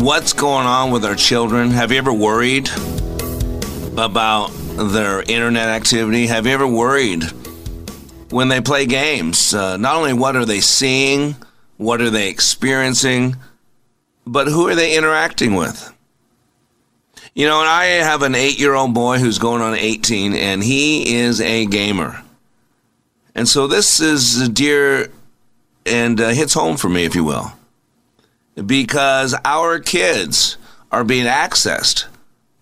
what's going on with our children? Have you ever worried about their internet activity? Have you ever worried when they play games? Uh, not only what are they seeing, what are they experiencing, but who are they interacting with? You know, and I have an eight year old boy who's going on 18, and he is a gamer. And so this is dear and uh, hits home for me, if you will because our kids are being accessed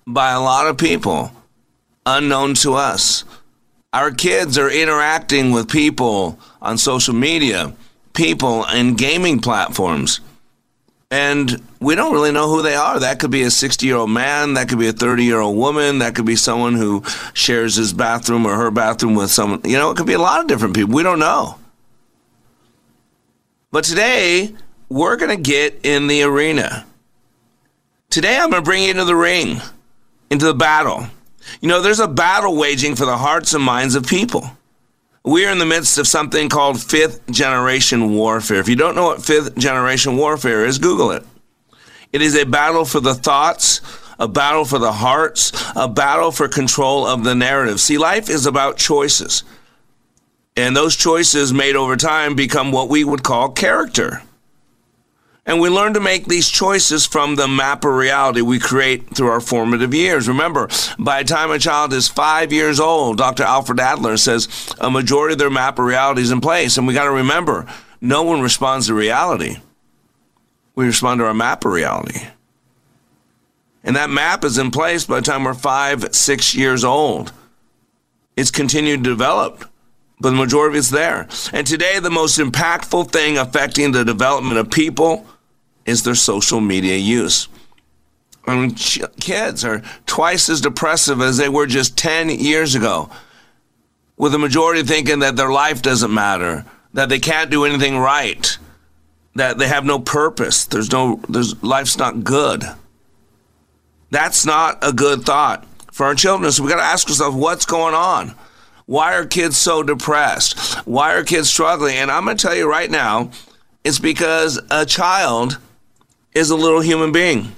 by a lot of people unknown to us. Our kids are interacting with people on social media, people in gaming platforms, and we don't really know who they are. That could be a 60 year old man, that could be a 30 year old woman, that could be someone who shares his bathroom or her bathroom with someone. You know, it could be a lot of different people. We don't know. But today, we're going to get in the arena. Today, I'm going to bring you into the ring, into the battle. You know, there's a battle waging for the hearts and minds of people. We are in the midst of something called fifth generation warfare. If you don't know what fifth generation warfare is, Google it. It is a battle for the thoughts, a battle for the hearts, a battle for control of the narrative. See, life is about choices. And those choices made over time become what we would call character. And we learn to make these choices from the map of reality we create through our formative years. Remember, by the time a child is five years old, Dr. Alfred Adler says a majority of their map of reality is in place. And we got to remember, no one responds to reality. We respond to our map of reality. And that map is in place by the time we're five, six years old. It's continued to develop but the majority of it's there. And today, the most impactful thing affecting the development of people is their social media use. I mean, kids are twice as depressive as they were just 10 years ago, with the majority thinking that their life doesn't matter, that they can't do anything right, that they have no purpose, there's no, there's, life's not good. That's not a good thought for our children. So we got to ask ourselves what's going on? Why are kids so depressed? Why are kids struggling? And I'm going to tell you right now, it's because a child is a little human being.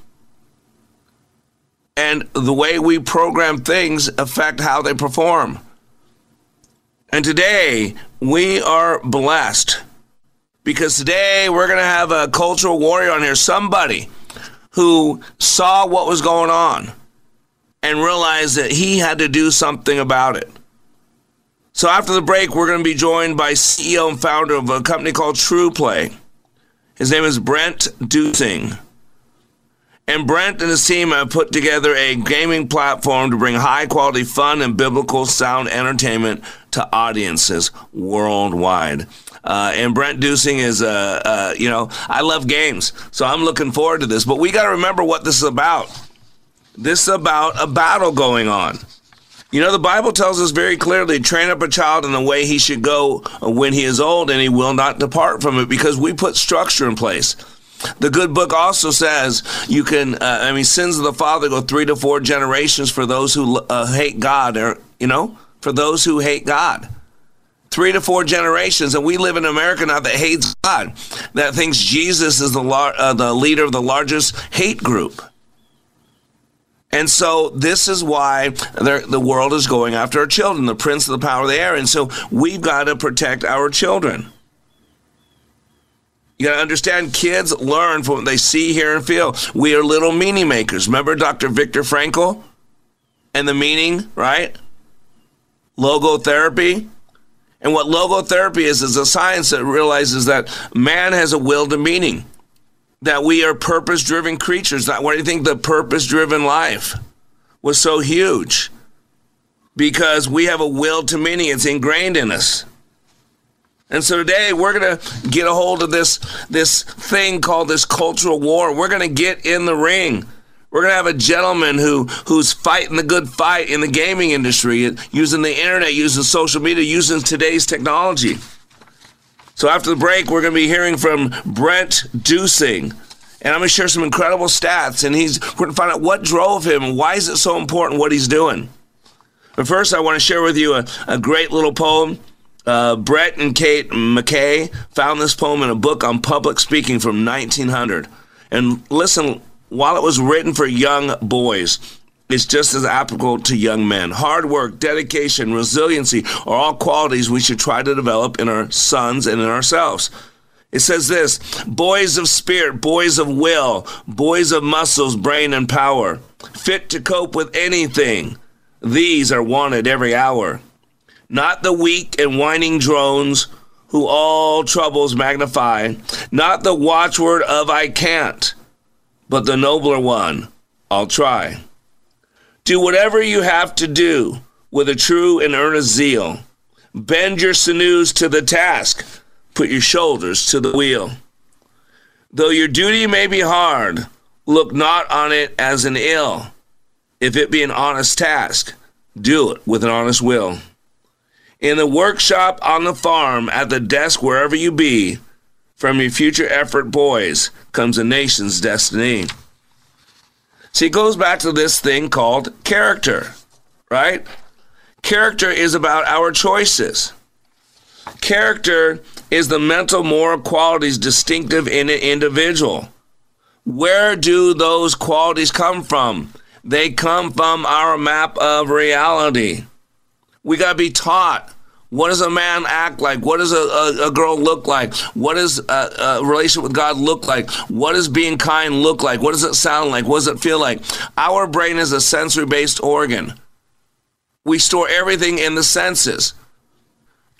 And the way we program things affect how they perform. And today, we are blessed because today we're going to have a cultural warrior on here, somebody who saw what was going on and realized that he had to do something about it. So after the break, we're going to be joined by CEO and founder of a company called TruPlay. His name is Brent Dusing. And Brent and his team have put together a gaming platform to bring high quality fun and biblical sound entertainment to audiences worldwide. Uh, and Brent Dusing is, uh, uh, you know, I love games, so I'm looking forward to this. But we got to remember what this is about. This is about a battle going on. You know, the Bible tells us very clearly train up a child in the way he should go when he is old, and he will not depart from it because we put structure in place. The good book also says you can, uh, I mean, sins of the father go three to four generations for those who uh, hate God, or, you know, for those who hate God. Three to four generations, and we live in America now that hates God, that thinks Jesus is the, lar- uh, the leader of the largest hate group. And so this is why the world is going after our children, the prince of the power of the air. And so we've got to protect our children. You got to understand kids learn from what they see, hear, and feel. We are little meaning makers. Remember Dr. Viktor Frankl and the meaning, right? Logotherapy. And what logotherapy is, is a science that realizes that man has a will to meaning, that we are purpose driven creatures. Why do you think the purpose driven life was so huge? Because we have a will to meaning, it's ingrained in us. And so today we're to get a hold of this this thing called this cultural war. We're to get in the ring We're to have a gentleman who who's fighting the good fight in the gaming industry, using the internet, using social media, using today's technology. So after the break, we're going to be hearing from Brent Dusing. And I'm going to share some incredible stats, and he's going to find out what drove him and why is it so important what he's doing. But first, I want to share with you a, a great little poem. Uh, Brett and Kate McKay found this poem in a book on public speaking from 1900. And listen, while it was written for young boys, it's just as applicable to young men. Hard work, dedication, resiliency are all qualities we should try to develop in our sons and in ourselves. It says this boys of spirit, boys of will, boys of muscles, brain, and power, fit to cope with anything. These are wanted every hour. Not the weak and whining drones who all troubles magnify, not the watchword of I can't, but the nobler one, I'll try. Do whatever you have to do with a true and earnest zeal. Bend your sinews to the task, put your shoulders to the wheel. Though your duty may be hard, look not on it as an ill. If it be an honest task, do it with an honest will. In the workshop, on the farm, at the desk, wherever you be, from your future effort, boys, comes a nation's destiny. See, it goes back to this thing called character, right? Character is about our choices. Character is the mental moral qualities distinctive in an individual. Where do those qualities come from? They come from our map of reality. We got to be taught what does a man act like? What does a, a, a girl look like? What does a, a, relationship with God look like? What does being kind look like? What does it sound like? What does it feel like? Our brain is a sensory based organ. We store everything in the senses.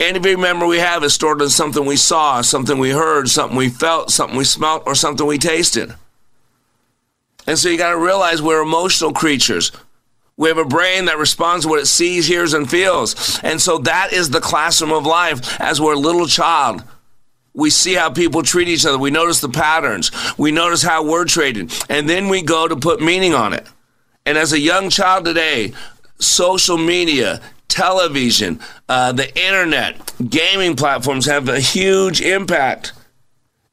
Any memory we have is stored in something we saw, something we heard, something we felt, something we smelt, or something we tasted. And so you got to realize we're emotional creatures. We have a brain that responds to what it sees, hears, and feels. And so that is the classroom of life as we're a little child. We see how people treat each other. We notice the patterns. We notice how we're treated. And then we go to put meaning on it. And as a young child today, social media, television, uh, the internet, gaming platforms have a huge impact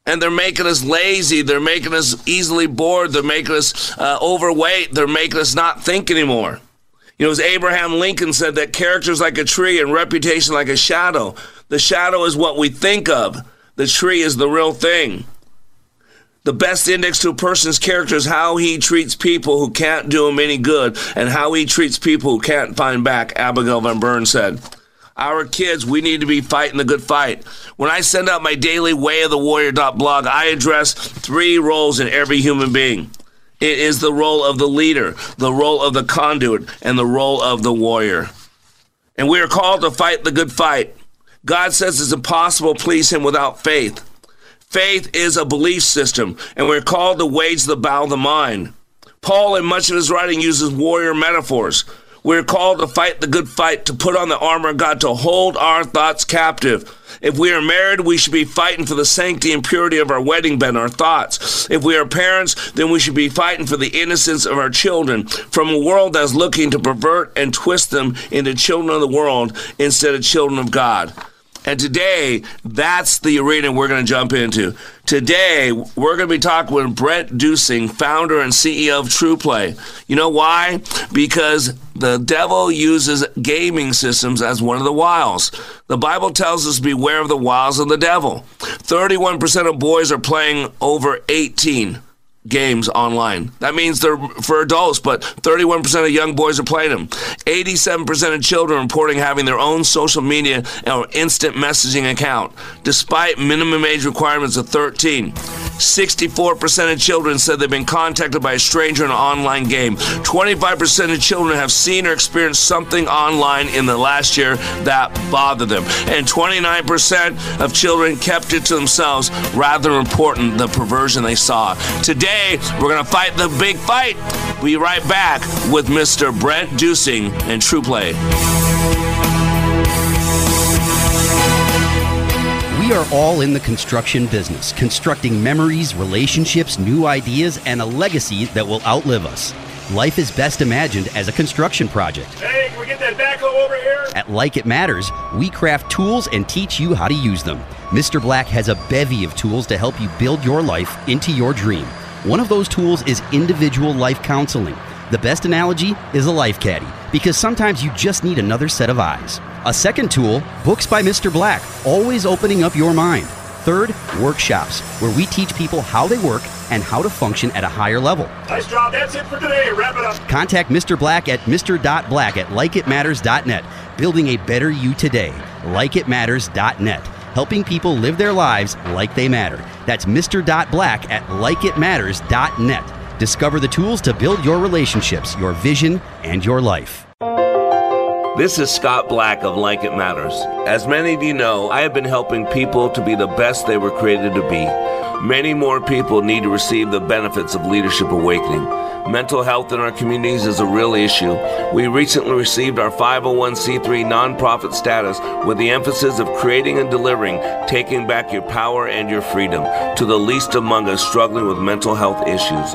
and they're making us lazy. They're making us easily bored. They're making us uh, overweight. They're making us not think anymore. You know, as Abraham Lincoln said, that character is like a tree and reputation like a shadow. The shadow is what we think of, the tree is the real thing. The best index to a person's character is how he treats people who can't do him any good and how he treats people who can't find back, Abigail Van Buren said. Our kids, we need to be fighting the good fight. When I send out my daily Way of the Warrior blog, I address three roles in every human being. It is the role of the leader, the role of the conduit, and the role of the warrior. And we are called to fight the good fight. God says it's impossible to please Him without faith. Faith is a belief system, and we're called to wage the battle of the mind. Paul, in much of his writing, uses warrior metaphors. We're called to fight the good fight, to put on the armor of God, to hold our thoughts captive. If we are married, we should be fighting for the sanctity and purity of our wedding bed, our thoughts. If we are parents, then we should be fighting for the innocence of our children from a world that's looking to pervert and twist them into children of the world instead of children of God. And today, that's the arena we're going to jump into. Today, we're going to be talking with Brett Dusing, founder and CEO of TruPlay. You know why? Because the devil uses gaming systems as one of the wiles. The Bible tells us beware of the wiles of the devil. 31% of boys are playing over 18 games online. That means they're for adults, but 31% of young boys are playing them. 87% of children reporting having their own social media or instant messaging account, despite minimum age requirements of 13. 64% of children said they've been contacted by a stranger in an online game. 25% of children have seen or experienced something online in the last year that bothered them. And 29% of children kept it to themselves rather reporting the perversion they saw. Today, we're going to fight the big fight. We'll be right back with Mr. Brent Dusing and TruPlay. We are all in the construction business, constructing memories, relationships, new ideas, and a legacy that will outlive us. Life is best imagined as a construction project. Hey, can we get that backhoe over here? At Like It Matters, we craft tools and teach you how to use them. Mr. Black has a bevy of tools to help you build your life into your dream. One of those tools is individual life counseling. The best analogy is a life caddy, because sometimes you just need another set of eyes. A second tool, Books by Mr. Black, always opening up your mind. Third, workshops, where we teach people how they work and how to function at a higher level. Nice job. That's it for today. Wrap it up. Contact Mr. Black at mr.black at likeitmatters.net. Building a better you today. Likeitmatters.net. Helping people live their lives like they matter. That's Mr. Black at likeitmatters.net. Discover the tools to build your relationships, your vision, and your life. This is Scott Black of Like It Matters. As many of you know, I have been helping people to be the best they were created to be. Many more people need to receive the benefits of Leadership Awakening. Mental health in our communities is a real issue. We recently received our 501c3 nonprofit status with the emphasis of creating and delivering taking back your power and your freedom to the least among us struggling with mental health issues.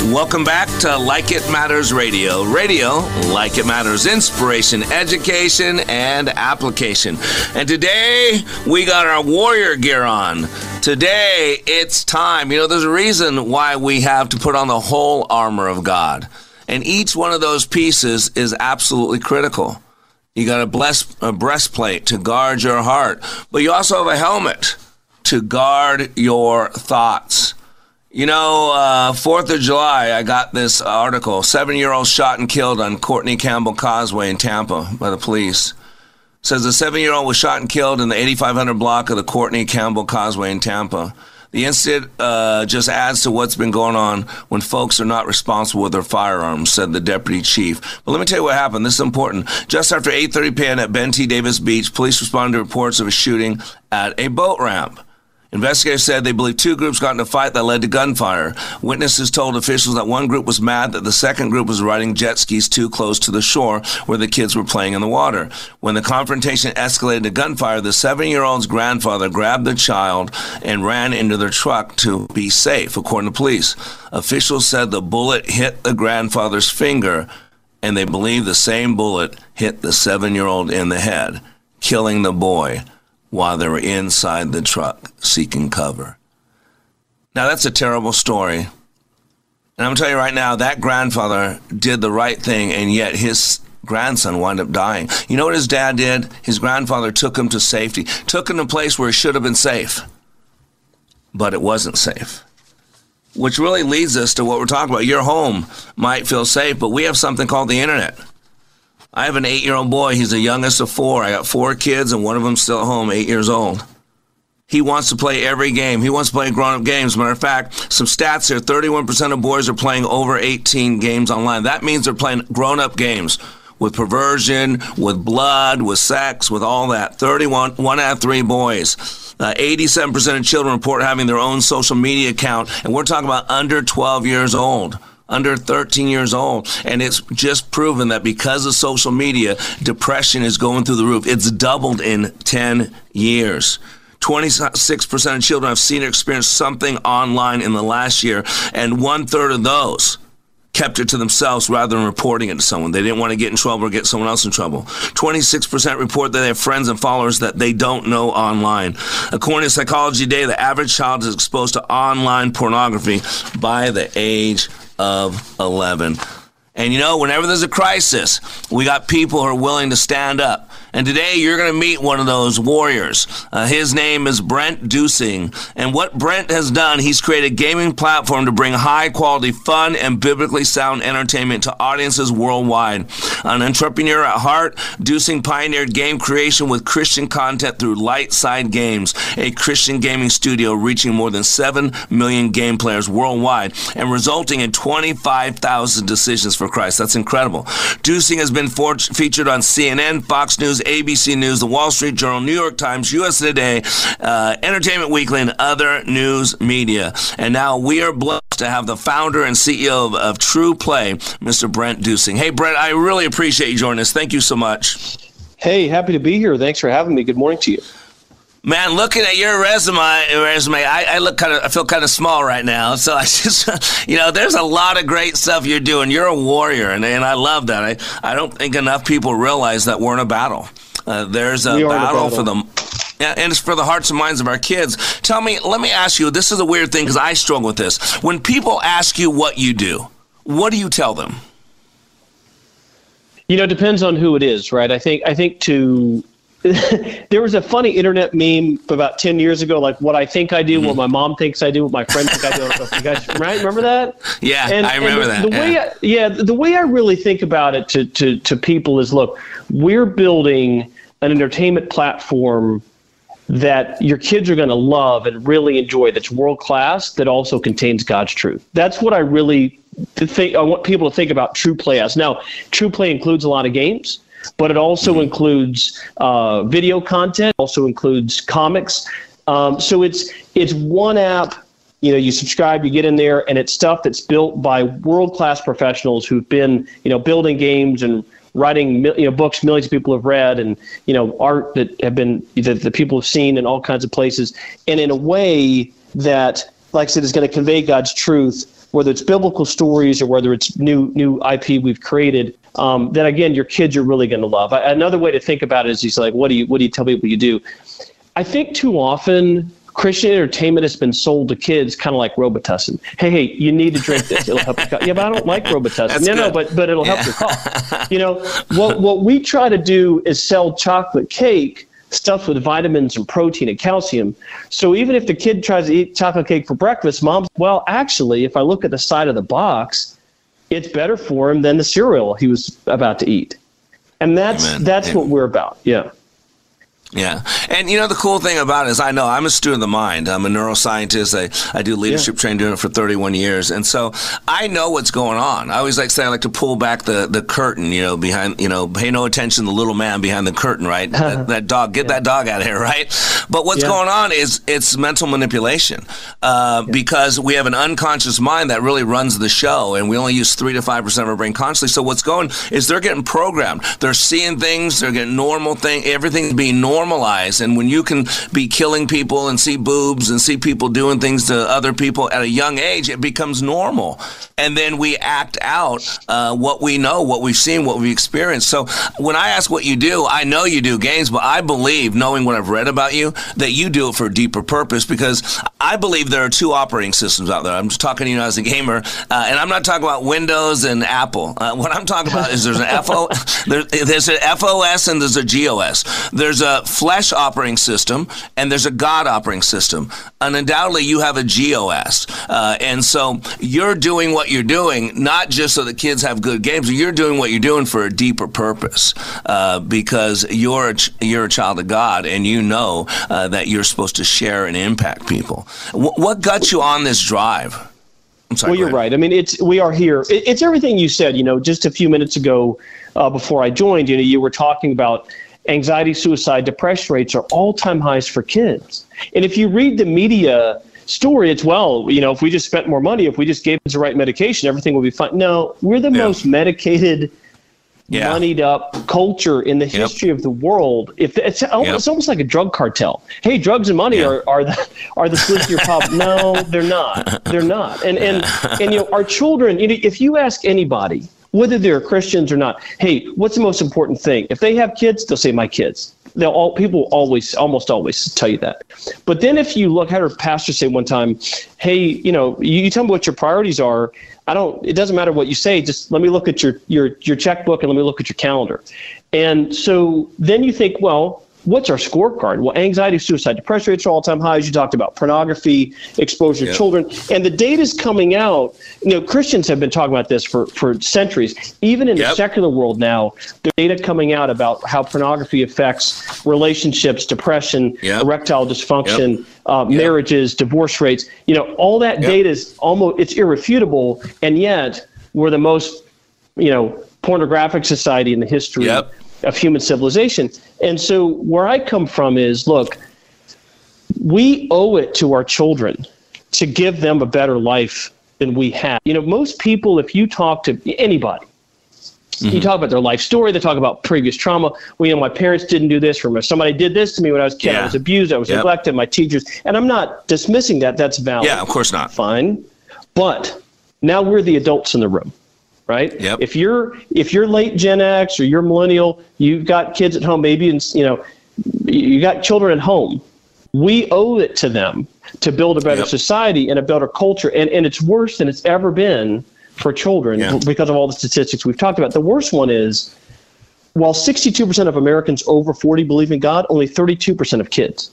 Welcome back to Like It Matters Radio. Radio, like it matters, inspiration, education, and application. And today we got our warrior gear on. Today it's time. You know, there's a reason why we have to put on the whole armor of God. And each one of those pieces is absolutely critical. You got a, bless, a breastplate to guard your heart, but you also have a helmet to guard your thoughts. You know, uh, 4th of July, I got this article seven year old shot and killed on Courtney Campbell Causeway in Tampa by the police. says a seven year old was shot and killed in the 8500 block of the Courtney Campbell Causeway in Tampa. The incident uh, just adds to what's been going on when folks are not responsible with their firearms, said the deputy chief. But let me tell you what happened. This is important. Just after 8:30 p.m. at Ben T. Davis Beach, police responded to reports of a shooting at a boat ramp. Investigators said they believe two groups got in a fight that led to gunfire. Witnesses told officials that one group was mad that the second group was riding jet skis too close to the shore where the kids were playing in the water. When the confrontation escalated to gunfire, the seven year old's grandfather grabbed the child and ran into their truck to be safe, according to police. Officials said the bullet hit the grandfather's finger, and they believe the same bullet hit the seven year old in the head, killing the boy while they were inside the truck seeking cover. Now, that's a terrible story. And I'm going to tell you right now, that grandfather did the right thing, and yet his grandson wound up dying. You know what his dad did? His grandfather took him to safety, took him to a place where he should have been safe, but it wasn't safe. Which really leads us to what we're talking about. Your home might feel safe, but we have something called the internet. I have an eight year old boy. He's the youngest of four. I got four kids, and one of them's still at home, eight years old. He wants to play every game. He wants to play grown up games. Matter of fact, some stats here 31% of boys are playing over 18 games online. That means they're playing grown up games with perversion, with blood, with sex, with all that. 31, one out of three boys. Uh, 87% of children report having their own social media account, and we're talking about under 12 years old under 13 years old. And it's just proven that because of social media, depression is going through the roof. It's doubled in 10 years. 26% of children have seen or experienced something online in the last year, and one third of those kept it to themselves rather than reporting it to someone. They didn't want to get in trouble or get someone else in trouble. 26% report that they have friends and followers that they don't know online. According to Psychology Today, the average child is exposed to online pornography by the age of 11. And you know, whenever there's a crisis, we got people who are willing to stand up And today you're going to meet one of those warriors. Uh, his name is Brent Dusing. And what Brent has done, he's created a gaming platform to bring high quality fun and biblically sound entertainment to audiences worldwide. An entrepreneur at heart, Dusing pioneered game creation with Christian content through LightSide Games, a Christian gaming studio reaching more than 7 million game players worldwide and resulting in 25,000 decisions for Christ. That's incredible. Dusing has been for- featured on CNN, Fox News, ABC News, The Wall Street Journal, New York Times, US Today, uh, Entertainment Weekly, and other news media. And now we are blessed to have the founder and CEO of, of TruPlay, Mr. Brent Dusing. Hey, Brent, I really appreciate you joining us. Thank you so much. Hey, happy to be here. Thanks for having me. Good morning to you. Man, looking at your resume, resume, I, I look kind of, I feel kind of small right now. So I just, you know, there's a lot of great stuff you're doing. You're a warrior, and, and I love that. I, I don't think enough people realize that we're in a battle. Uh, there's a battle, battle, for them. Yeah, and it's for the hearts and minds of our kids. Tell me, let me ask you. This is a weird thing because I struggle with this. When people ask you what you do, what do you tell them? You know, it depends on who it is, right? I think I think to there was a funny internet meme about 10 years ago, like what I think I do, mm-hmm. what my mom thinks I do, what my friends think I do. you guys, right? Remember that? Yeah, and, I remember the, that. The yeah. way I, yeah, the way I really think about it to, to, to people is look, we're building an entertainment platform that your kids are going to love and really enjoy that's world class that also contains God's truth. That's what I really think I want people to think about TruPlay as. Now, TruPlay includes a lot of games but it also includes uh, video content, also includes comics. Um, so it's it's one app. You know, you subscribe, you get in there, and it's stuff that's built by world class professionals who've been you know building games and writing you know books millions of people have read and you know art that have been that the people have seen in all kinds of places and in a way that like i said is going to convey god's truth whether it's biblical stories or whether it's new new ip we've created um, then again, your kids are really going to love. Another way to think about it is he's like, what do you what do you tell people you do? I think too often Christian entertainment has been sold to kids kind of like Robitussin. Hey, hey, you need to drink this. It'll help you cough. Yeah, but I don't like Robitussin. That's no, good. no, but but it'll help yeah. your cough. You know, what what we try to do is sell chocolate cake stuffed with vitamins and protein and calcium. So even if the kid tries to eat chocolate cake for breakfast, mom's well, actually, if I look at the side of the box, it's better for him than the cereal he was about to eat. And that's Amen. that's Amen. what we're about. Yeah. Yeah. And you know, the cool thing about it is I know I'm a student of the mind. I'm a neuroscientist. I, I do leadership yeah. training doing it for 31 years. And so I know what's going on. I always like say I like to pull back the, the curtain, you know, behind, you know, pay no attention to the little man behind the curtain, right? that, that, dog, get yeah. that dog out of here, right? But what's yeah. going on is it's mental manipulation uh, because we have an unconscious mind that really runs the show and we only use 3 to 5% of our brain consciously. So what's going is they're getting programmed. They're seeing things, they're getting normal things, everything's being normal normalized. And when you can be killing people and see boobs and see people doing things to other people at a young age, it becomes normal. And then we act out uh, what we know, what we've seen, what we've experienced. So when I ask what you do, I know you do games, but I believe, knowing what I've read about you, that you do it for a deeper purpose because I believe there are two operating systems out there. I'm just talking to you as a gamer, uh, and I'm not talking about Windows and Apple. Uh, what I'm talking about is there's an FO, there, there's an FOS and there's a GOS. There's a flesh operating system and there's a God operating system. And undoubtedly, you have a GOS. Uh, and so you're doing what you're doing, not just so the kids have good games, you're doing what you're doing for a deeper purpose uh, because you're a, ch- you're a child of God and you know uh, that you're supposed to share and impact people. W- what got you on this drive? Sorry, well, you're right. I mean, it's we are here. It, it's everything you said. You know, just a few minutes ago, uh, before I joined, you know, you were talking about anxiety, suicide, depression rates are all time highs for kids. And if you read the media story, it's well, you know, if we just spent more money, if we just gave them the right medication, everything will be fine. No, we're the yeah. most medicated, yeah. moneyed up culture in the history yep. of the world. If it's, oh, yep. it's almost like a drug cartel. Hey, drugs and money yeah. are, are the are the solution to your problem. no, they're not. They're not. And and and you know, our children. You know, if you ask anybody whether they're Christians or not. Hey, what's the most important thing? If they have kids, they'll say my kids. They'll all people always almost always tell you that. But then if you look, I had a pastor say one time, "Hey, you know, you, you tell me what your priorities are." I don't. It doesn't matter what you say. Just let me look at your your your checkbook and let me look at your calendar. And so then you think, well, what's our scorecard? Well, anxiety, suicide, depression rates are all time highs. You talked about pornography, exposure to children, and the data is coming out. You know, Christians have been talking about this for, for centuries. Even in yep. the secular world now, the data coming out about how pornography affects relationships, depression, yep. erectile dysfunction, yep. uh, marriages, divorce rates. You know, all that data is almost it's irrefutable, and yet we're the most, you know, pornographic society in the history yep of human civilization. And so where I come from is look, we owe it to our children to give them a better life than we have. You know, most people, if you talk to anybody, mm-hmm. you talk about their life story, they talk about previous trauma. Well, you know, my parents didn't do this for me. Somebody did this to me when I was a kid. Yeah. I was abused. I was yep. neglected. My teachers, and I'm not dismissing that. That's valid. Yeah, of course not. Fine, but now we're the adults in the room right? Yep. If you're if you're late Gen X or you're millennial, you've got kids at home, maybe and you know you got children at home. We owe it to them to build a better yep. society and a better culture, and and it's worse than it's ever been for children yeah. because of all the statistics we've talked about. The worst one is while 62% of Americans over 40 believe in God, only 32% of kids.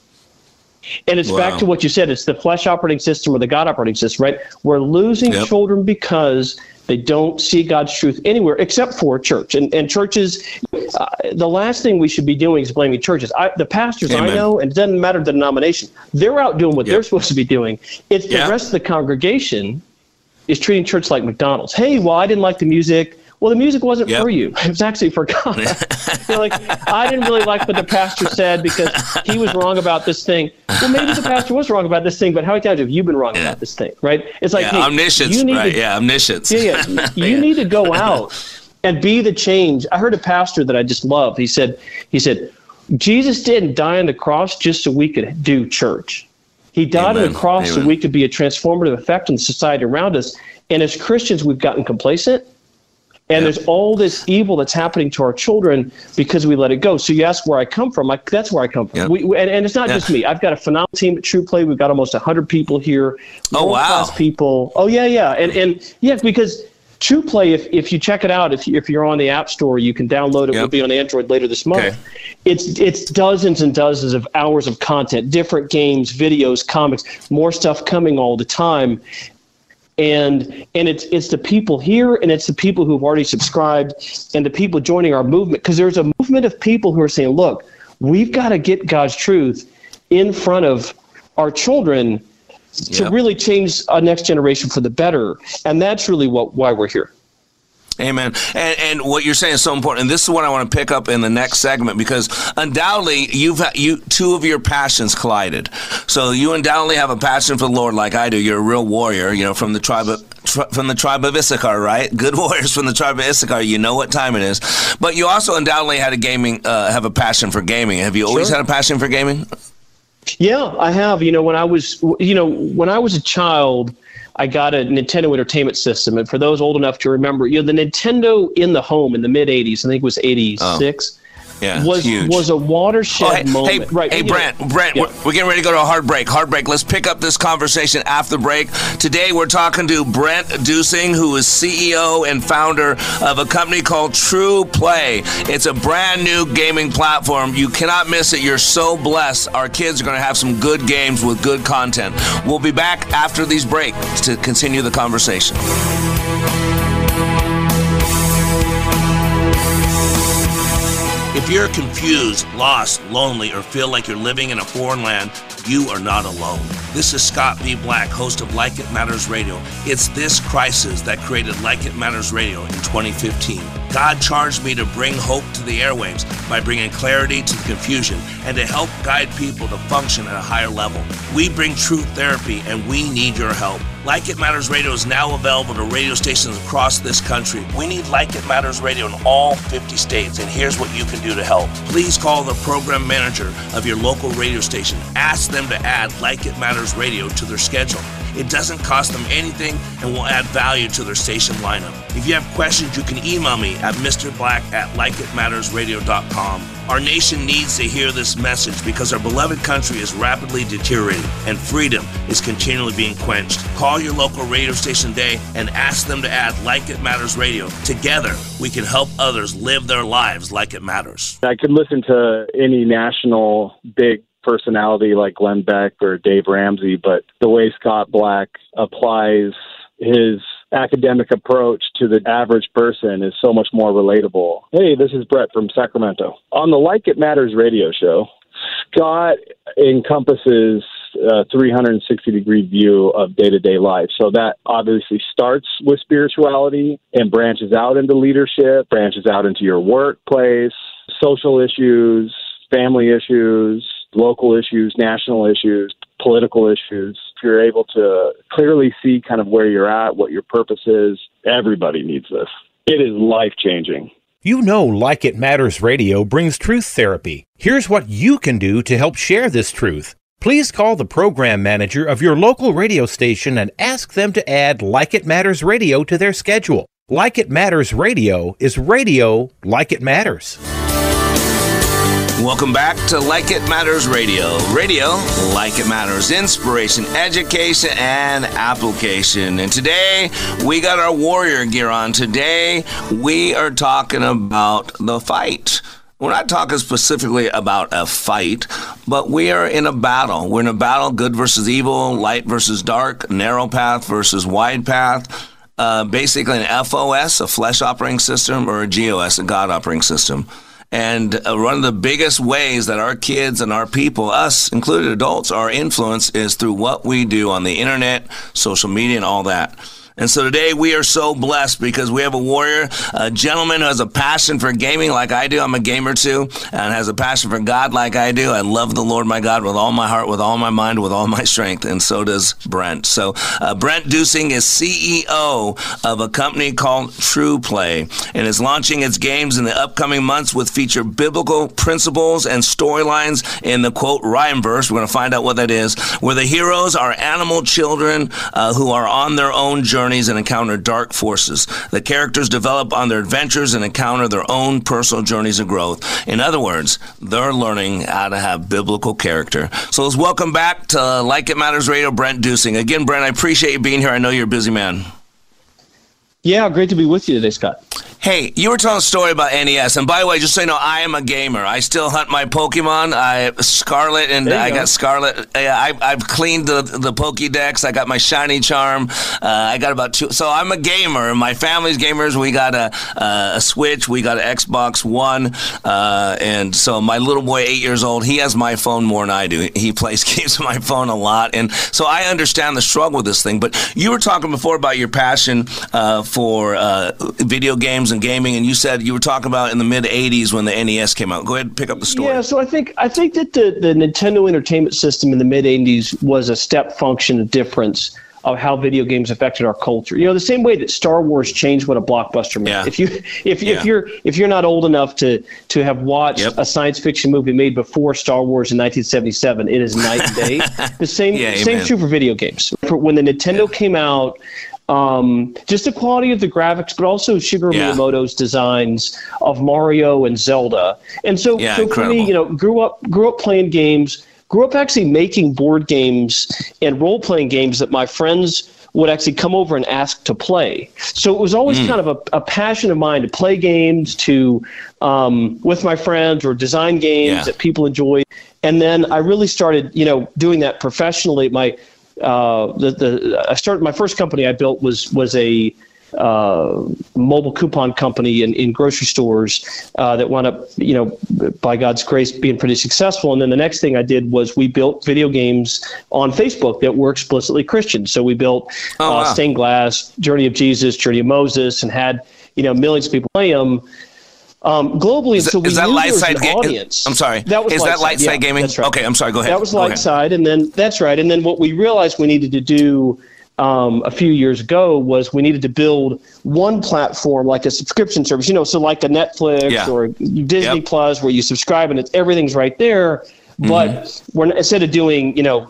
And it's wow. back to what you said. It's the flesh operating system or the God operating system, right? We're losing yep. children because they don't see God's truth anywhere except for church. And, and churches, uh, the last thing we should be doing is blaming churches. I, the pastors Amen. I know, and it doesn't matter the denomination, they're out doing what yep. they're supposed to be doing. It's the yep. rest of the congregation is treating church like McDonald's. Hey, well, I didn't like the music. Well, the music wasn't yep. for you. It was actually for God. You're like, I didn't really like what the pastor said because he was wrong about this thing. Well, maybe the pastor was wrong about this thing, but how many times have you been wrong yeah. about this thing, right? It's like, yeah, hey, omniscience, you need right? To, yeah, omniscience. Yeah, yeah. you need to go out and be the change. I heard a pastor that I just love. He said, he said, Jesus didn't die on the cross just so we could do church. He died Amen. on the cross Amen. so we could be a transformative effect on the society around us. And as Christians, we've gotten complacent and there's all this evil that's happening to our children because we let it go. So you ask where I come from. I, that's where I come from. Yep. We, and, and, it's not just me. I've got a phenomenal team at TruPlay. We've got almost 100 people here. Oh, wow. people. Oh, yeah, yeah. And, and yeah, because TruPlay, if, if you check it out, if, you, if you're on the App Store, you can download it. Yep. It'll be on Android later this month. Okay. It's, it's dozens and dozens of hours of content, different games, videos, comics, more stuff coming all the time and and it's it's the people here and it's the people who've already subscribed and the people joining our movement because there's a movement of people who are saying look we've got to get god's truth in front of our children to really change a next generation for the better. And that's really what why we're here Amen. And, and what you're saying is so important. And this is what I want to pick up in the next segment because undoubtedly you've you two of your passions collided. So you undoubtedly have a passion for the Lord, like I do. You're a real warrior, you know, from the tribe of from the tribe of Issachar, right? Good warriors from the tribe of Issachar. You know what time it is. But you also undoubtedly had a gaming, uh, have a passion for gaming. Have you always sure. had a passion for gaming? Yeah, I have. You know, when I was, you know, when I was a child I got a Nintendo Entertainment System, and for those old enough to remember, you know, the Nintendo in the home in the mid '80s, I think it was '86. Oh yeah, was huge. was a watershed oh, hey, moment. Hey, right. Hey, Brent, know, Brent, yeah. we're, we're, getting ready to go to a hard break. Hard break. Let's pick up this conversation after the break. Today we're talking to Brent Dusing, who is CEO and founder of a company called TruPlay. It's a brand new gaming platform. You cannot miss it. You're so blessed. Our kids are going to have some good games with good content. We'll be back after these breaks to continue the conversation. If you're confused, lost, lonely, or feel like you're living in a foreign land, you are not alone. This is Scott B. Black, host of Like It Matters Radio. It's this crisis that created Like It Matters Radio in 2015. God charged me to bring hope to the airwaves by bringing clarity to the confusion and to help guide people to function at a higher level. We bring truth therapy and we need your help. Like It Matters Radio is now available to radio stations across this country. We need Like It Matters Radio in all 50 states, and here's what you can do to help. Please call the program manager of your local radio station. Ask them to add Like It Matters Radio to their schedule. It doesn't cost them anything and will add value to their station lineup. If you have questions, you can email me at mrblack at likeitmattersradio.com. Our nation needs to hear this message because our beloved country is rapidly deteriorating and freedom is continually being quenched. Call your local radio station today and ask them to add Like It Matters Radio. Together, we can help others live their lives like it matters. I could listen to any national big personality like Glenn Beck or Dave Ramsey, but the way Scott Black applies his academic approach to the average person is so much more relatable. Hey, this is Brett from Sacramento. On the Like It Matters radio show, Scott encompasses uh, a 360 degree view of day to day life. So that obviously starts with spirituality and branches out into leadership, branches out into your workplace, social issues, family issues, local issues, national issues, political issues. If you're able to clearly see kind of where you're at, what your purpose is, everybody needs this. It is life changing. You know, Like It Matters Radio brings truth therapy. Here's what you can do to help share this truth. Please call the program manager of your local radio station and ask them to add Like It Matters Radio to their schedule. Like It Matters Radio is radio like it matters. Welcome back to Like It Matters Radio. Radio, like it matters, inspiration, education, and application. And today we got our warrior gear on. Today we are talking about the fight. We're not talking specifically about a fight, but we are in a battle. We're in a battle good versus evil, light versus dark, narrow path versus wide path. Uh, basically, an FOS, a flesh operating system, or a GOS, a God operating system. And uh, one of the biggest ways that our kids and our people, us included adults, are influenced is through what we do on the internet, social media, and all that. And so today we are so blessed because we have a warrior, a gentleman who has a passion for gaming like I do. I'm a gamer too, and has a passion for God like I do. I love the Lord my God with all my heart, with all my mind, with all my strength, and so does Brent. So uh, Brent Dusing is CEO of a company called TruPlay and is launching its games in the upcoming months with feature biblical principles and storylines in the quote Rhyme verse. We're going to find out what that is, where the heroes are animal children uh, who are on their own journey journeys and encounter dark forces. The characters develop on their adventures and encounter their own personal journeys of growth. In other words, they're learning how to have biblical character. So let's welcome back to Like It Matters Radio, Brent Dusing. Again, Brent, I appreciate you being here. I know you're a busy man. Yeah, great to be with you today, Scott. Hey, you were telling a story about NES, and by the way, just so you know, I am a gamer. I still hunt my Pokemon. I Scarlet, and I go. got Scarlet. I, I've cleaned the the Pokédex. I got my shiny charm. Uh, I got about two. So I'm a gamer. My family's gamers. We got a a Switch. We got an Xbox One, uh, and so my little boy, eight years old, he has my phone more than I do. He plays games on my phone a lot, and so I understand the struggle with this thing. But you were talking before about your passion uh, for uh, video games and gaming, and you said you were talking about in the mid '80s when the NES came out. Go ahead, and pick up the story. Yeah, so I think I think that the the Nintendo Entertainment System in the mid '80s was a step function of difference of how video games affected our culture. You know, the same way that Star Wars changed what a blockbuster meant. Yeah. If you if, yeah. if you're if you're not old enough to to have watched yep. a science fiction movie made before Star Wars in 1977, it is night and day. the same yeah, same true for video games. For when the Nintendo came out, um, just the quality of the graphics, but also Shigeru yeah. Miyamoto's designs of Mario and Zelda. And so, yeah, so for me, you know, grew up grew up playing games, grew up actually making board games and role playing games that my friends would actually come over and ask to play. So it was always mm. kind of a, a, passion of mine to play games, to um, with my friends or design games yeah. that people enjoyed. And then I really started, you know, doing that professionally. My uh, the, the I started my first company I built was was a uh, mobile coupon company in, in grocery stores uh, that wound up, you know, by God's grace, being pretty successful. And then the next thing I did was we built video games on Facebook that were explicitly Christian. So we built oh, uh, wow. Stained Glass, Journey of Jesus, Journey of Moses, and had you know millions of people play them um, globally. Is, so we is that light side ga- audience. I'm sorry. That was is light that light side, side gaming? That's right. Okay, I'm sorry. Go ahead. That was light side, and then that's right. And then what we realized we needed to do um, a few years ago was we needed to build one platform like a subscription service. You know, so like a Netflix yeah. or Disney yep. Plus, where you subscribe and it's everything's right there. But mm-hmm. we're instead of doing you know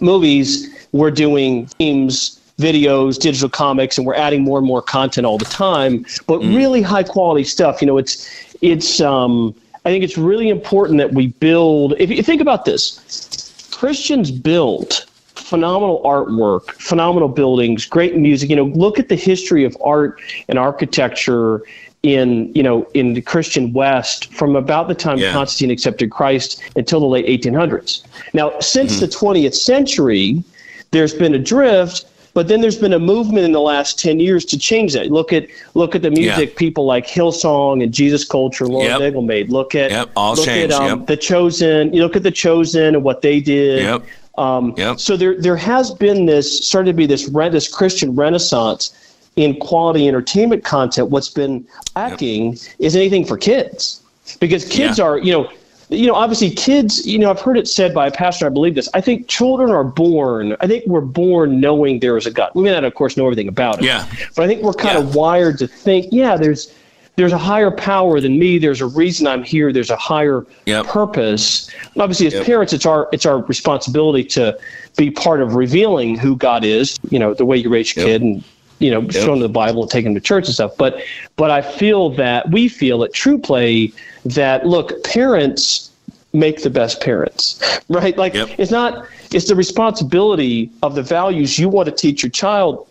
movies we're doing themes videos, digital comics, and we're adding more and more content all the time. But mm. really high quality stuff. You know, it's it's. Um, I think it's really important that we build. If you think about this, Christians built phenomenal artwork, phenomenal buildings, great music. You know, look at the history of art and architecture in you know in the Christian West from about the time yeah. Constantine accepted Christ until the late 1800s. Now, since mm-hmm. the 20th century, there's been a drift but then there's been a movement in the last 10 years to change that. Look at look at the music yeah. people like Hillsong and Jesus Culture, Lauren yep. Daigle made. Look at yep. All look changed. at um, yep. the Chosen. You look at the Chosen and what they did. Yep. Um, yep. So there there has been this started to be this this Christian renaissance in quality entertainment content. What's been lacking yep. is anything for kids because kids yeah. are you know you know, obviously kids, you know, I've heard it said by a pastor, I believe this. I think children are born, I think we're born knowing there is a God. We may not, of course, know everything about it. Yeah. But I think we're kind yeah. of wired to think, yeah, there's there's a higher power than me. There's a reason I'm here. There's a higher yep. purpose. And obviously, as yep. parents, it's our it's our responsibility to be part of revealing who God is. You know, the way you raise your yep. kid and you know, yep. show them the Bible and take them to church and stuff. But but I feel that we feel at TruPlay that look, parents make the best parents, right? Like yep. it's not it's the responsibility of the values you want to teach your child.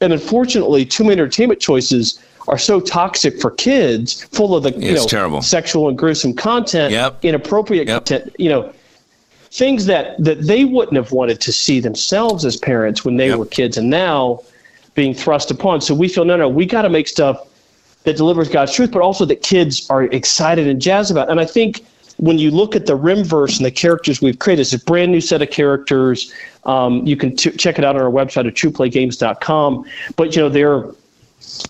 And unfortunately, too many entertainment choices are so toxic for kids, full of the you know terrible. sexual and gruesome content, yep. inappropriate content, you know, things that that they wouldn't have wanted to see themselves as parents when they were kids, and now being thrust upon. So we feel no, no, we got to make stuff that delivers God's truth, but also that kids are excited and jazzed about. And I think when you look at the Rimverse and the characters we've created, it's a brand new set of characters. Um, you can t- check it out on our website at truplaygames.com. But you know, they're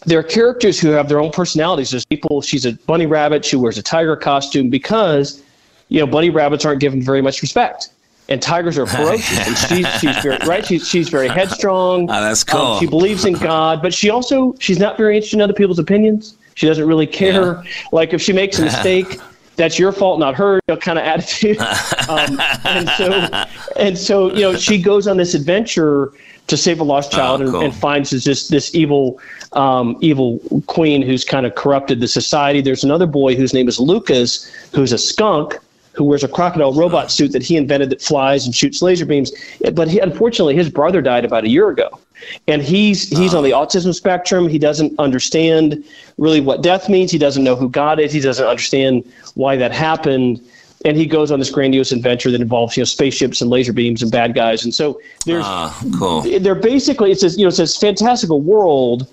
they're characters who have their own personalities. There's people. She's a bunny rabbit. She wears a tiger costume because you know bunny rabbits aren't given very much respect and tigers are ferocious. and she's, she's very right. She's, she's very headstrong. Oh, that's cool. Um, she believes in God, but she also she's not very interested in other people's opinions. She doesn't really care. Yeah. Like if she makes a mistake, that's your fault, not her. You know, kind of attitude. um, and so and so you know she goes on this adventure to save a lost oh, child oh, cool. and, and, finds this this evil um, evil queen who's kind of corrupted the society. There's another boy whose name is Lucas, who's a skunk who wears a crocodile robot suit that he invented that flies and shoots laser beams. But he, unfortunately, his brother died about a year ago, and he's he's on the ah. autism spectrum. He doesn't understand really what death means. He doesn't know who God is. He doesn't understand why that happened. And he goes on this grandiose adventure that involves you know spaceships and laser beams and bad guys. And so there's ah, cool. They're basically it's this you know it's this fantastical world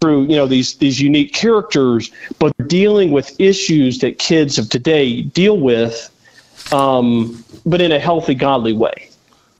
through you know these these unique characters, but dealing with issues that kids of today deal with, um, but in a healthy, godly way.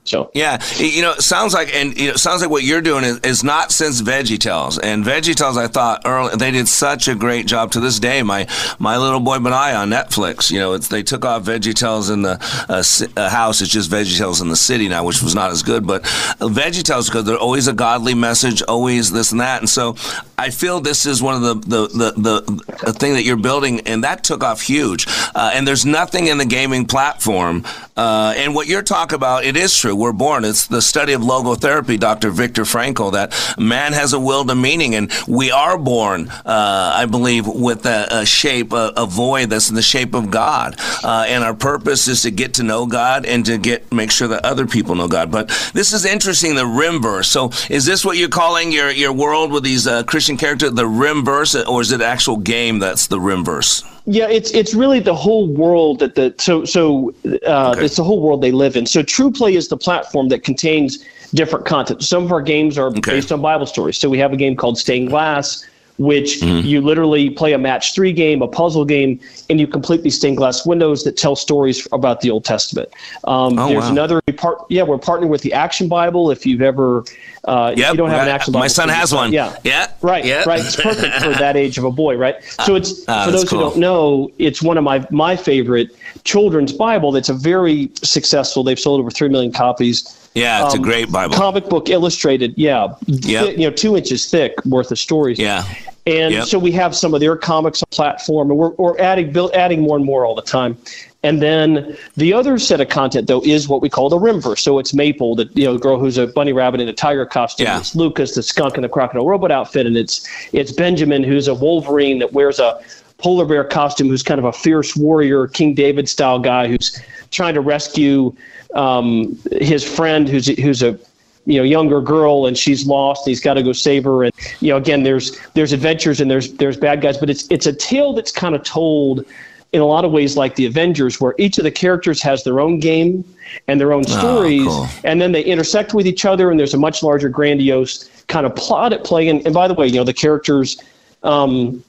So yeah, you know, it sounds like and you know, sounds like what you're doing is, is not since Veggie Tales and Veggie Tales. I thought early they did such a great job to this day. My my little boy I on Netflix. You know, they took off Veggie Tales in the uh, uh, house. It's just Veggie Tales in the city now, which was not as good. But Veggie Tales because they're always a godly message, always this and that. And so I feel this is one of the the the, the, the thing that you're building, and that took off huge. Uh, and there's nothing in the gaming platform. Uh, and what you're talking about, it is true we're born. It's the study of logotherapy, Dr. Viktor Frankl, that man has a will to meaning, and we are born, uh, I believe, with a, a shape, a, a, void that's in the shape of God. Uh, and our purpose is to get to know God and to get make sure that other people know God. But this is interesting, the Rimverse. So is this what you're calling your, your world with these uh, Christian characters, the Rimverse, or is it actual game that's the Rimverse? Yeah, it's it's really the whole world that the so so uh, okay. it's the whole world they live in. So TruPlay is the platform that contains different content. Some of our games are okay. based on Bible stories. So we have a game called Stained Glass, which mm-hmm. you literally play a match three game, a puzzle game, and you complete these stained glass windows that tell stories about the Old Testament. Um, oh, there's wow. another part. Yeah, we're partnering with the Action Bible. If you've ever, uh, yep, you don't have an Action Bible. My son has one. Yeah, yeah, right, yeah. right. It's perfect for that age of a boy, right? So it's uh, for those cool. who don't know, it's one of my my favorite children's Bible. That's a very successful. They've sold over three million copies. Yeah, it's um, a great Bible. Comic book illustrated. Yeah, yeah, you know, two inches thick worth of stories. Yeah And Yep. so we have some of their comics on platform, and we're, we're adding build, adding more and more all the time. And then the other set of content, though, is what we call the Rimverse. So it's Maple, the you know the girl who's a bunny rabbit in a tiger costume. Yeah. It's Lucas, the skunk in the crocodile robot outfit, and it's it's Benjamin, who's a Wolverine that wears a polar bear costume, who's kind of a fierce warrior, King David style guy who's trying to rescue um, his friend, who's who's a you know younger girl and she's lost and he's got to go save her and you know again there's there's adventures and there's there's bad guys but it's it's a tale that's kind of told in a lot of ways like the avengers where each of the characters has their own game and their own stories cool. and then they intersect with each other and there's a much larger grandiose kind of plot at play and, and by the way you know the characters um,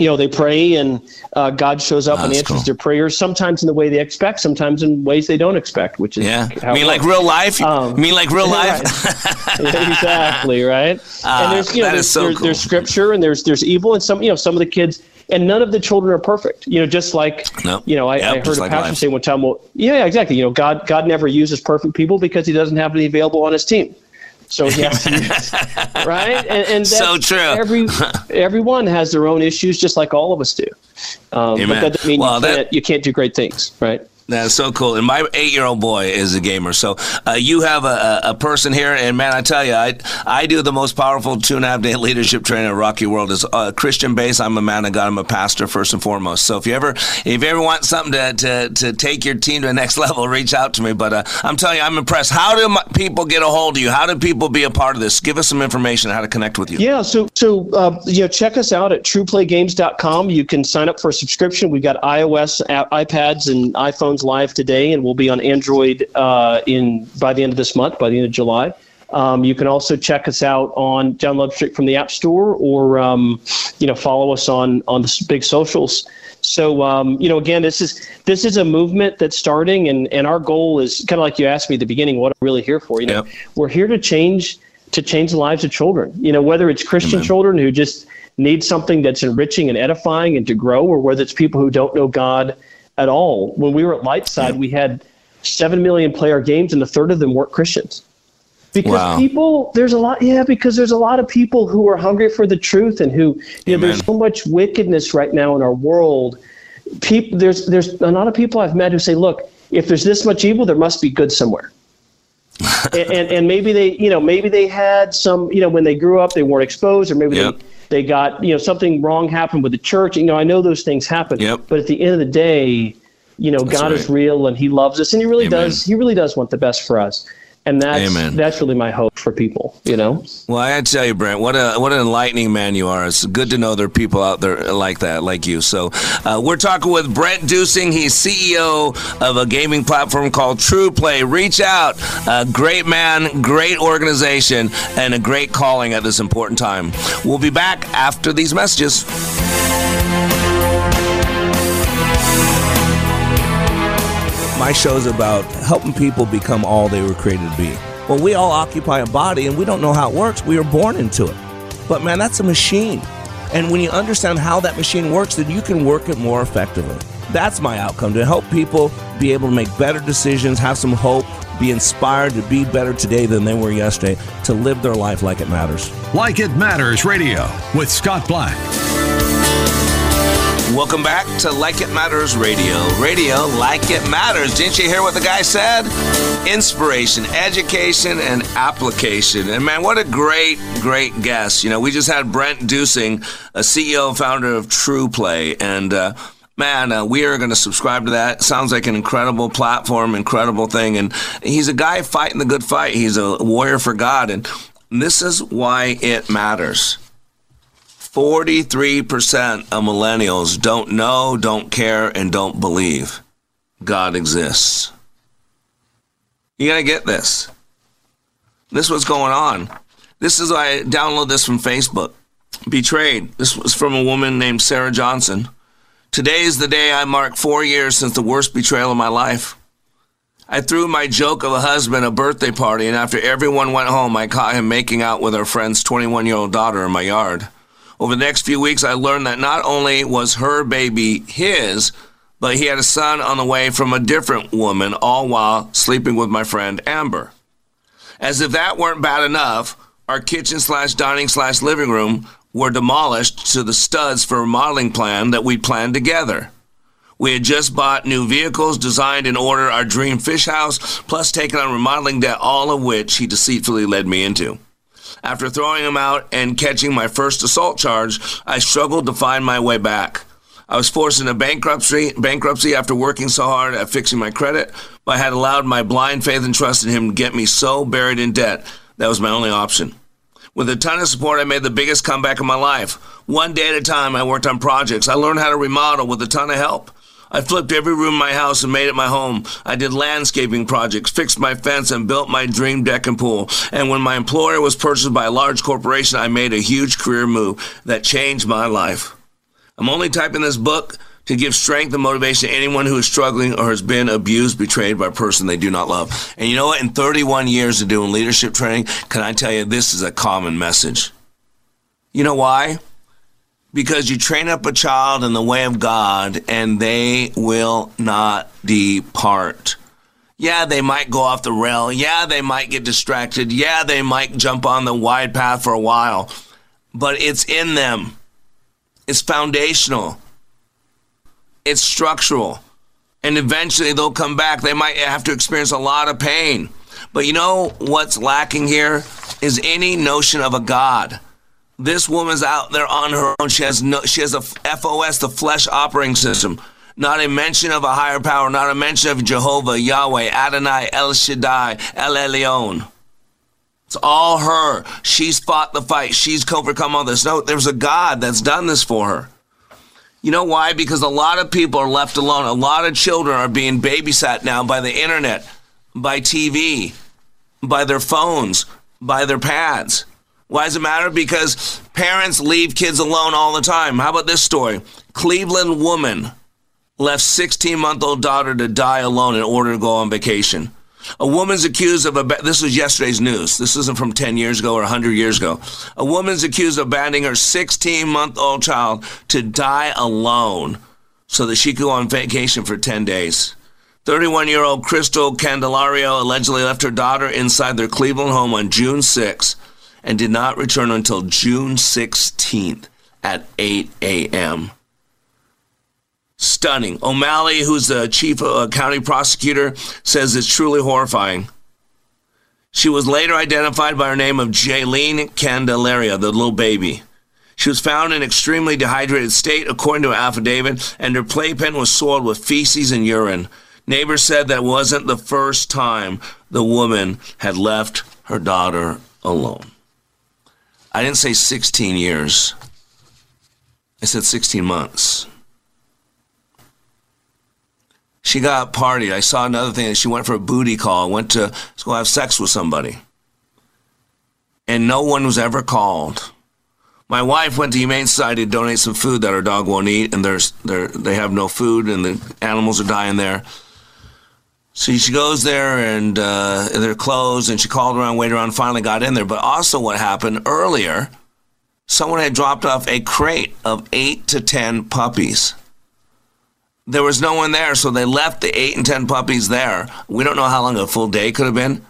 you know they pray and uh, god shows up and answers cool. their prayers sometimes in the way they expect sometimes in ways they don't expect which is Yeah. how I mean, like real life? Um, mean like real life? Right. exactly right. Ah, and there's you know there's, so there's, cool. there's scripture and there's there's evil and some you know some of the kids and none of the children are perfect. You know, just like Nope. you know I, Yep, I heard a like pastor life. say one time, well, yeah, exactly. You know, God God never uses perfect people because He doesn't have any available on His team. So he has to use, right? And, and that's, So true. Every everyone has their own issues, just like all of us do. Um, but Amen. that doesn't mean Well, you, that- can't, you can't do great things, right? That's so cool. And my eight-year-old boy is a gamer. So uh, you have a, a a person here, and man, I tell you, I I do the most powerful two and a half day leadership training in Rocky World. is uh, Christian base. I'm a man of God. I'm a pastor first and foremost. So if you ever if you ever want something to to, to take your team to the next level, reach out to me. But uh, I'm telling you, I'm impressed. How do my, people get a hold of you? How do people be a part of this? Give us some information on how to connect with you. Yeah, so so uh, you know, check us out at truplaygames.com. You can sign up for a subscription. We've got iOS, a- iPads, and iPhones live today, and we'll be on Android uh, in by the end of this month, by the end of July. Um, you can also check us out on download straight from the App Store, or um, you know, follow us on on the big socials. So um, you know, again, this is this is a movement that's starting, and and our goal is kind of like you asked me at the beginning, what I'm really here for. You know, we're here to change to change the lives of children. You know, whether it's Christian children who just need something that's enriching and edifying and to grow, or whether it's people who don't know God at all. When we were at LightSide, we had seven million player games, and a third of them weren't Christians. Because Wow. people, there's a lot, yeah, because there's a lot of people who are hungry for the truth and who, you know, there's so much wickedness right now in our world. People, there's there's a lot of people I've met who say, look, if there's this much evil, there must be good somewhere. and, and and maybe they, you know, maybe they had some, you know, when they grew up, they weren't exposed, or maybe Yep. they they got, you know, something wrong happened with the church. You know, I know those things happen. Yep. But at the end of the day, you know, God is real and He loves us, and He really Amen. does. He really does want the best for us, and that's Amen. that's really my hope for people. You know. Well, I tell you, Brent, what a what an enlightening man you are. It's good to know there are people out there like that, like you. So, uh, we're talking with Brent Dusing. He's CEO of a gaming platform called TruPlay. Reach out. A great man, great organization, and a great calling at this important time. We'll be back after these messages. My show is about helping people become all they were created to be. Well, we all occupy a body and we don't know how it works. We are born into it. But man, that's a machine. And when you understand how that machine works, then you can work it more effectively. That's my outcome to help people be able to make better decisions, have some hope, be inspired to be better today than they were yesterday, to live their life like it matters. Like It Matters Radio with Scott Black. Welcome back to Like It Matters Radio. Radio like it matters. Didn't you hear what the guy said? Inspiration, education, and application. And man, what a great, great guest. You know, we just had Brent Dusing, a CEO and founder of TruPlay. And, uh, Man, uh, we are going to subscribe to that. Sounds like an incredible platform, incredible thing. And he's a guy fighting the good fight. He's a warrior for God. And this is why it matters. 43% of millennials don't know, don't care, and don't believe God exists. You got to get this. This is what's going on. This is I download this from Facebook. Betrayed. This was from a woman named Sarah Johnson. Today is the day I mark four years since the worst betrayal of my life. I threw my joke of a husband a birthday party, and after everyone went home, I caught him making out with our friend's 21 year old daughter in my yard. Over the next few weeks, I learned that not only was her baby his, but he had a son on the way from a different woman, all while sleeping with my friend Amber. As if that weren't bad enough, our kitchen slash dining slash living room were demolished to the studs for a remodeling plan that we planned together. We had just bought new vehicles, designed and ordered our dream fish house, plus taken on remodeling debt, all of which he deceitfully led me into. After throwing him out and catching my first assault charge, I struggled to find my way back. I was forced into bankruptcy, bankruptcy after working so hard at fixing my credit, but I had allowed my blind faith and trust in him to get me so buried in debt that was my only option. With a ton of support, I made the biggest comeback of my life. One day at a time, I worked on projects. I learned how to remodel with a ton of help. I flipped every room in my house and made it my home. I did landscaping projects, fixed my fence, and built my dream deck and pool. And when my employer was purchased by a large corporation, I made a huge career move that changed my life. I'm only typing this book to give strength and motivation to anyone who is struggling or has been abused, betrayed by a person they do not love. And you know what? In 31 years of doing leadership training, can I tell you this is a common message? You know why? Because you train up a child in the way of God and they will not depart. Yeah, they might go off the rail. Yeah, they might get distracted. Yeah, they might jump on the wide path for a while. But it's in them. It's foundational it's structural. And eventually they'll come back. They might have to experience a lot of pain. But you know what's lacking here is any notion of a God. This woman's out there on her own. She has no, she has a FOS, the flesh operating system. Not a mention of a higher power, not a mention of Jehovah, Yahweh, Adonai, El Shaddai, El Elyon. It's all her. She's fought the fight. She's overcome all this. No, there's a God that's done this for her. You know why? Because a lot of people are left alone. A lot of children are being babysat now by the internet, by TV, by their phones, by their pads. Why does it matter? Because parents leave kids alone all the time. How about this story? Cleveland woman left 16 month old daughter to die alone in order to go on vacation. A woman's accused of, this was yesterday's news. This isn't from 10 years ago or 100 years ago. A woman's accused of abandoning her 16 month old child to die alone so that she could go on vacation for 10 days. 31 year old Kristel Candelario allegedly left her daughter inside their Cleveland home on June 6 and did not return until June 16th at 8 a.m. Stunning. O'Malley, who's the chief uh, county prosecutor, says it's truly horrifying. She was later identified by her name of Jailyn Candelaria, the little baby. She was found in an extremely dehydrated state, according to an affidavit, and her playpen was soiled with feces and urine. Neighbors said that wasn't the first time the woman had left her daughter alone. I didn't say 16 years. I said 16 months. She got partied. I saw another thing. That she went for a booty call. Went to go have sex with somebody, and no one was ever called. My wife went to Humane Society to donate some food that her dog won't eat, and there's they have no food, and the animals are dying there. So she goes there, and uh, they're closed, and she called around, waited around, finally got in there. But also, what happened earlier? Someone had dropped off a crate of eight to ten puppies there was no one there, so they left the eight and ten puppies there. We don't know how long a full day could have been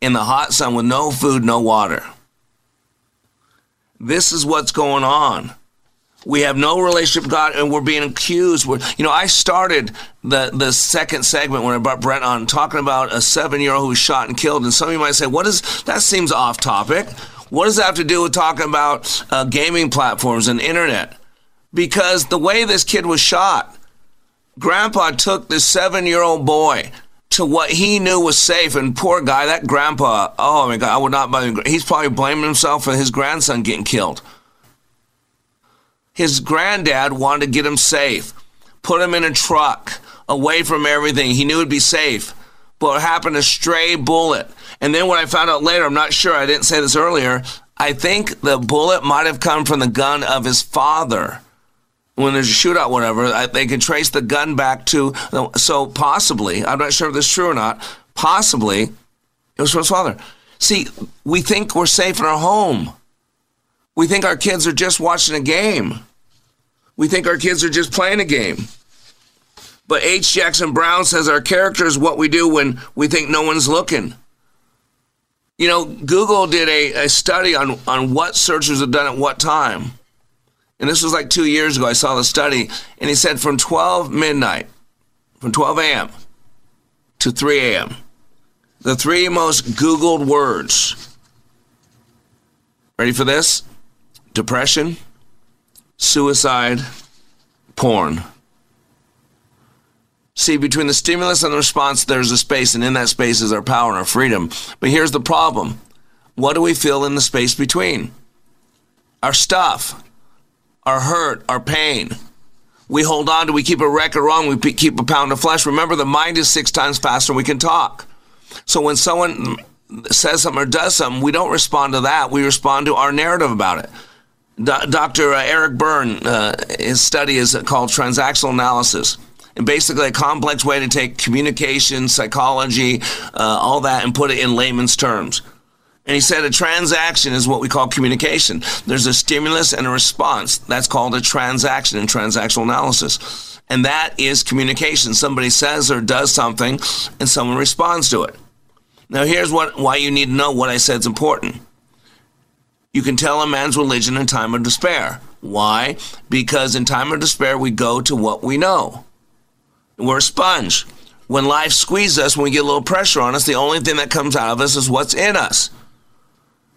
in the hot sun with no food, no water. This is what's going on. We have no relationship with God, and we're being accused. We're, you know, I started the the second segment when I brought Brett on talking about a seven year old who was shot and killed. And some of you might say, "What is that? Seems off topic. What does that have to do with talking about uh, gaming platforms and internet?" Because the way this kid was shot, grandpa took this seven year old boy to what he knew was safe. And poor guy, that grandpa, oh my God, I would not blame. He's probably blaming himself for his grandson getting killed. His granddad wanted to get him safe, put him in a truck away from everything. He knew it'd be safe. But it happened a stray bullet. And then what I found out later, I'm not sure, I didn't say this earlier, I think the bullet might have come from the gun of his father when there's a shootout, whatever, they can trace the gun back to. So possibly, I'm not sure if this is true or not. Possibly, it was from his father. See, we think we're safe in our home. We think our kids are just watching a game. We think our kids are just playing a game. But H. Jackson Brown says our character is what we do when we think no one's looking. You know, Google did a, a study on, on what searchers have done at what time. And this was like two years ago. I saw the study, and he said from 12 midnight, from 12 a.m. to 3 a.m., the three most Googled words. Ready for this? Depression, suicide, porn. See, between the stimulus and the response, there's a space, and in that space is our power and our freedom. But here's the problem what do we feel in the space between? Our stuff, our hurt, our pain. We hold on to, we keep a record wrong, we keep a pound of flesh. Remember, the mind is six times faster than we can talk. So when someone says something or does something, we don't respond to that. We respond to our narrative about it. Do- Dr. Uh, Eric Berne, uh, his study is called transactional analysis. And basically, a complex way to take communication, psychology, uh, all that, and put it in layman's terms. And he said a transaction is what we call communication. There's a stimulus and a response. That's called a transaction in transactional analysis. And that is communication. Somebody says or does something and someone responds to it. Now here's what why you need to know what I said is important. You can tell a man's religion in time of despair. Why? Because in time of despair we go to what we know. We're a sponge. When life squeezes us, when we get a little pressure on us, the only thing that comes out of us is what's in us.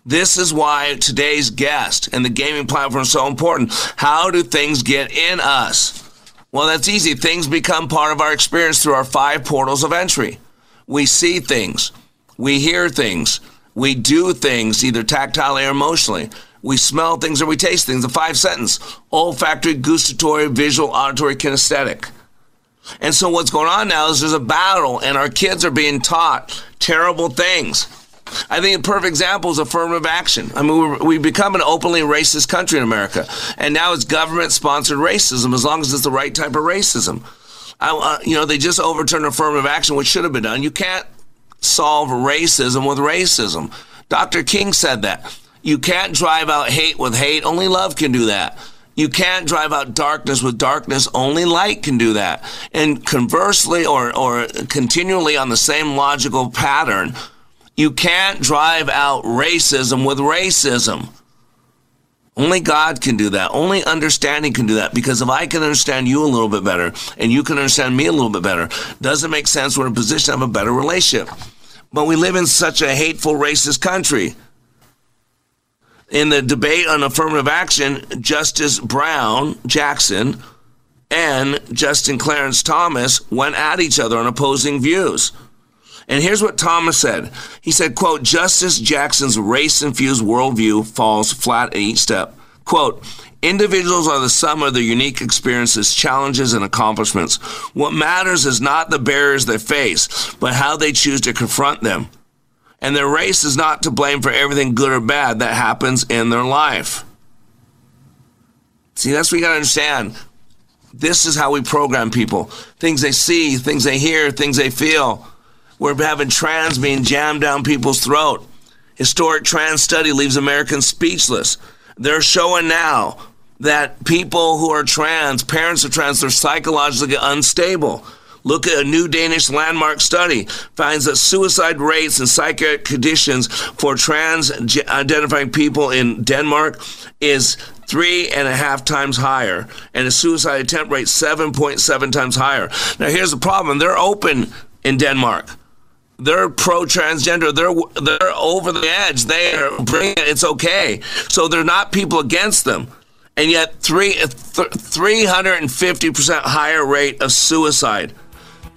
This is why today's guest and the gaming platform is so important. How do things get in us? Well, that's easy. Things become part of our experience through our five portals of entry. We see things, we hear things, we do things, either tactilely or emotionally. We smell things or we taste things. The five sentence olfactory, gustatory, visual, auditory, kinesthetic. And so what's going on now is there's a battle, and our kids are being taught terrible things. I think a perfect example is affirmative action. I mean, we've become an openly racist country in America, and now it's government-sponsored racism, as long as it's the right type of racism. I, uh, you know, they just overturned affirmative action, which should have been done. You can't solve racism with racism. Dr. King said that. You can't drive out hate with hate. Only love can do that. You can't drive out darkness with darkness. Only light can do that. And conversely, or, or continually on the same logical pattern, you can't drive out racism with racism. Only God can do that. Only understanding can do that. Because if I can understand you a little bit better and you can understand me a little bit better, doesn't make sense we're in a position of a better relationship. But we live in such a hateful, racist country. In the debate on affirmative action, Justice Brown Jackson and Justin Clarence Thomas went at each other on opposing views. And here's what Thomas said. He said, quote, Justice Jackson's race-infused worldview falls flat at each step. Quote, Individuals are the sum of their unique experiences, challenges, and accomplishments. What matters is not the barriers they face, but how they choose to confront them. And their race is not to blame for everything good or bad that happens in their life. See, that's what you gotta understand. This is how we program people. Things they see, things they hear, things they feel. We're having trans being jammed down people's throat. Historic trans study leaves Americans speechless. They're showing now that people who are trans, parents of trans, they're psychologically unstable. Look at a new Danish landmark study finds that suicide rates and psychiatric conditions for trans identifying people in Denmark is three and a half times higher, and the suicide attempt rate 7.7 times higher. Now, here's the problem they're open in Denmark they're pro transgender. They're they're over the edge. They are bringing it. It's okay. So they're not people against them, and yet three three hundred and fifty percent higher rate of suicide.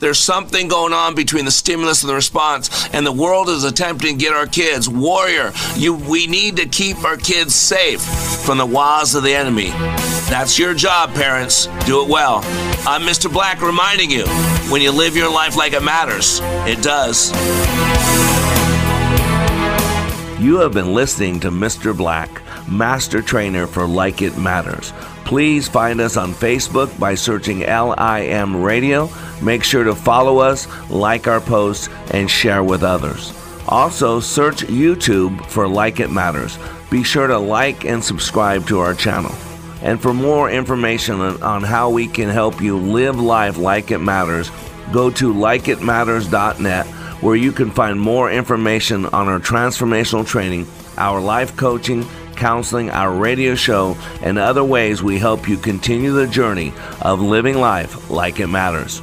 There's something going on between the stimulus and the response, and the world is attempting to get our kids. Warrior, you, we need to keep our kids safe from the wiles of the enemy. That's your job, parents. Do it well. I'm Mr. Black reminding you when you live your life like it matters, it does. You have been listening to Mr. Black, Master Trainer for Like It Matters. Please find us on Facebook by searching LIM Radio. Make sure to follow us, like our posts, and share with others. Also, search YouTube for Like It Matters. Be sure to like and subscribe to our channel. And for more information on how we can help you live life like it matters, go to likeitmatters.net where you can find more information on our transformational training, our life coaching, counseling, our radio show, and other ways we help you continue the journey of living life like it matters.